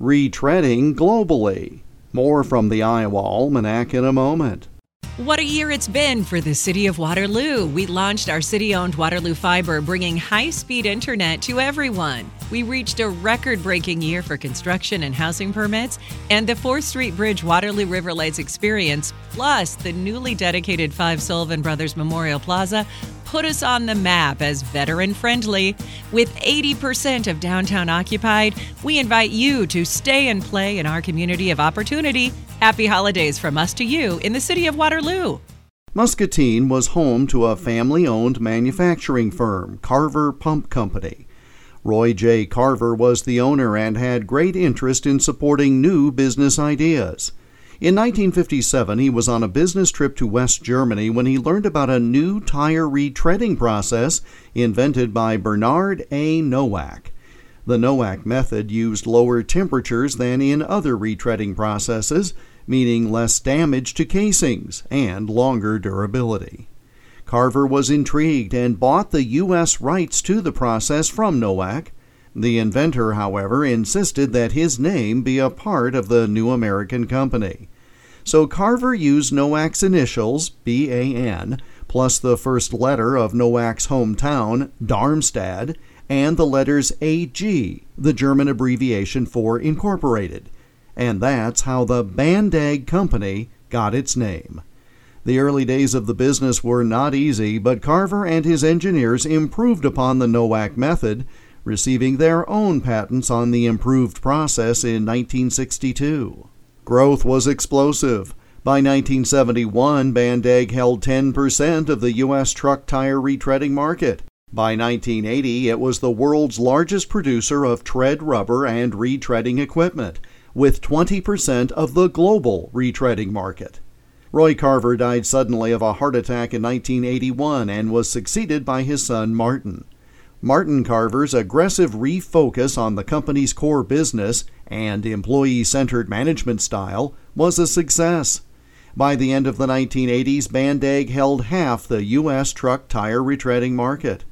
retreading globally. More from the Iowa Almanac in a moment. What a year it's been for the city of Waterloo. We launched our city owned Waterloo Fiber, bringing high speed internet to everyone. We reached a record breaking year for construction and housing permits, and the 4th Street Bridge Waterloo River Lights experience, plus the newly dedicated Five Sullivan Brothers Memorial Plaza, put us on the map as veteran friendly. With 80% of downtown occupied, we invite you to stay and play in our community of opportunity. Happy holidays from us to you in the city of Waterloo. Muscatine was home to a family owned manufacturing firm, Carver Pump Company. Roy J. Carver was the owner and had great interest in supporting new business ideas. In 1957, he was on a business trip to West Germany when he learned about a new tire retreading process invented by Bernard A. Nowak. The Nowak method used lower temperatures than in other retreading processes, meaning less damage to casings and longer durability. Carver was intrigued and bought the U.S. rights to the process from Nowak. The inventor, however, insisted that his name be a part of the new American company. So Carver used Nowak's initials, BAN, plus the first letter of Nowak's hometown, Darmstadt, and the letters AG, the German abbreviation for Incorporated. And that's how the Bandag Company got its name. The early days of the business were not easy, but Carver and his engineers improved upon the Nowak method receiving their own patents on the improved process in 1962. Growth was explosive. By 1971, Bandag held 10% of the U.S. truck tire retreading market. By 1980, it was the world's largest producer of tread rubber and retreading equipment, with 20% of the global retreading market. Roy Carver died suddenly of a heart attack in 1981 and was succeeded by his son Martin. Martin Carver's aggressive refocus on the company's core business and employee centered management style was a success. By the end of the 1980s, Bandag held half the U.S. truck tire retreading market.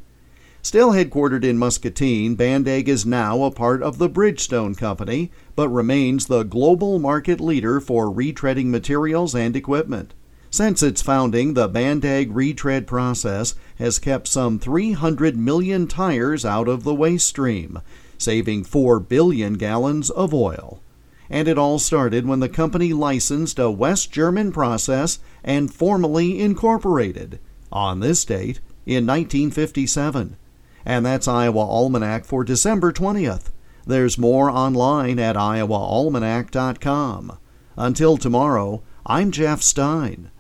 Still headquartered in Muscatine, Bandag is now a part of the Bridgestone Company, but remains the global market leader for retreading materials and equipment. Since its founding, the Bandag retread process has kept some 300 million tires out of the waste stream, saving 4 billion gallons of oil. And it all started when the company licensed a West German process and formally incorporated on this date in 1957. And that's Iowa Almanac for December 20th. There's more online at iowaalmanac.com. Until tomorrow, I'm Jeff Stein.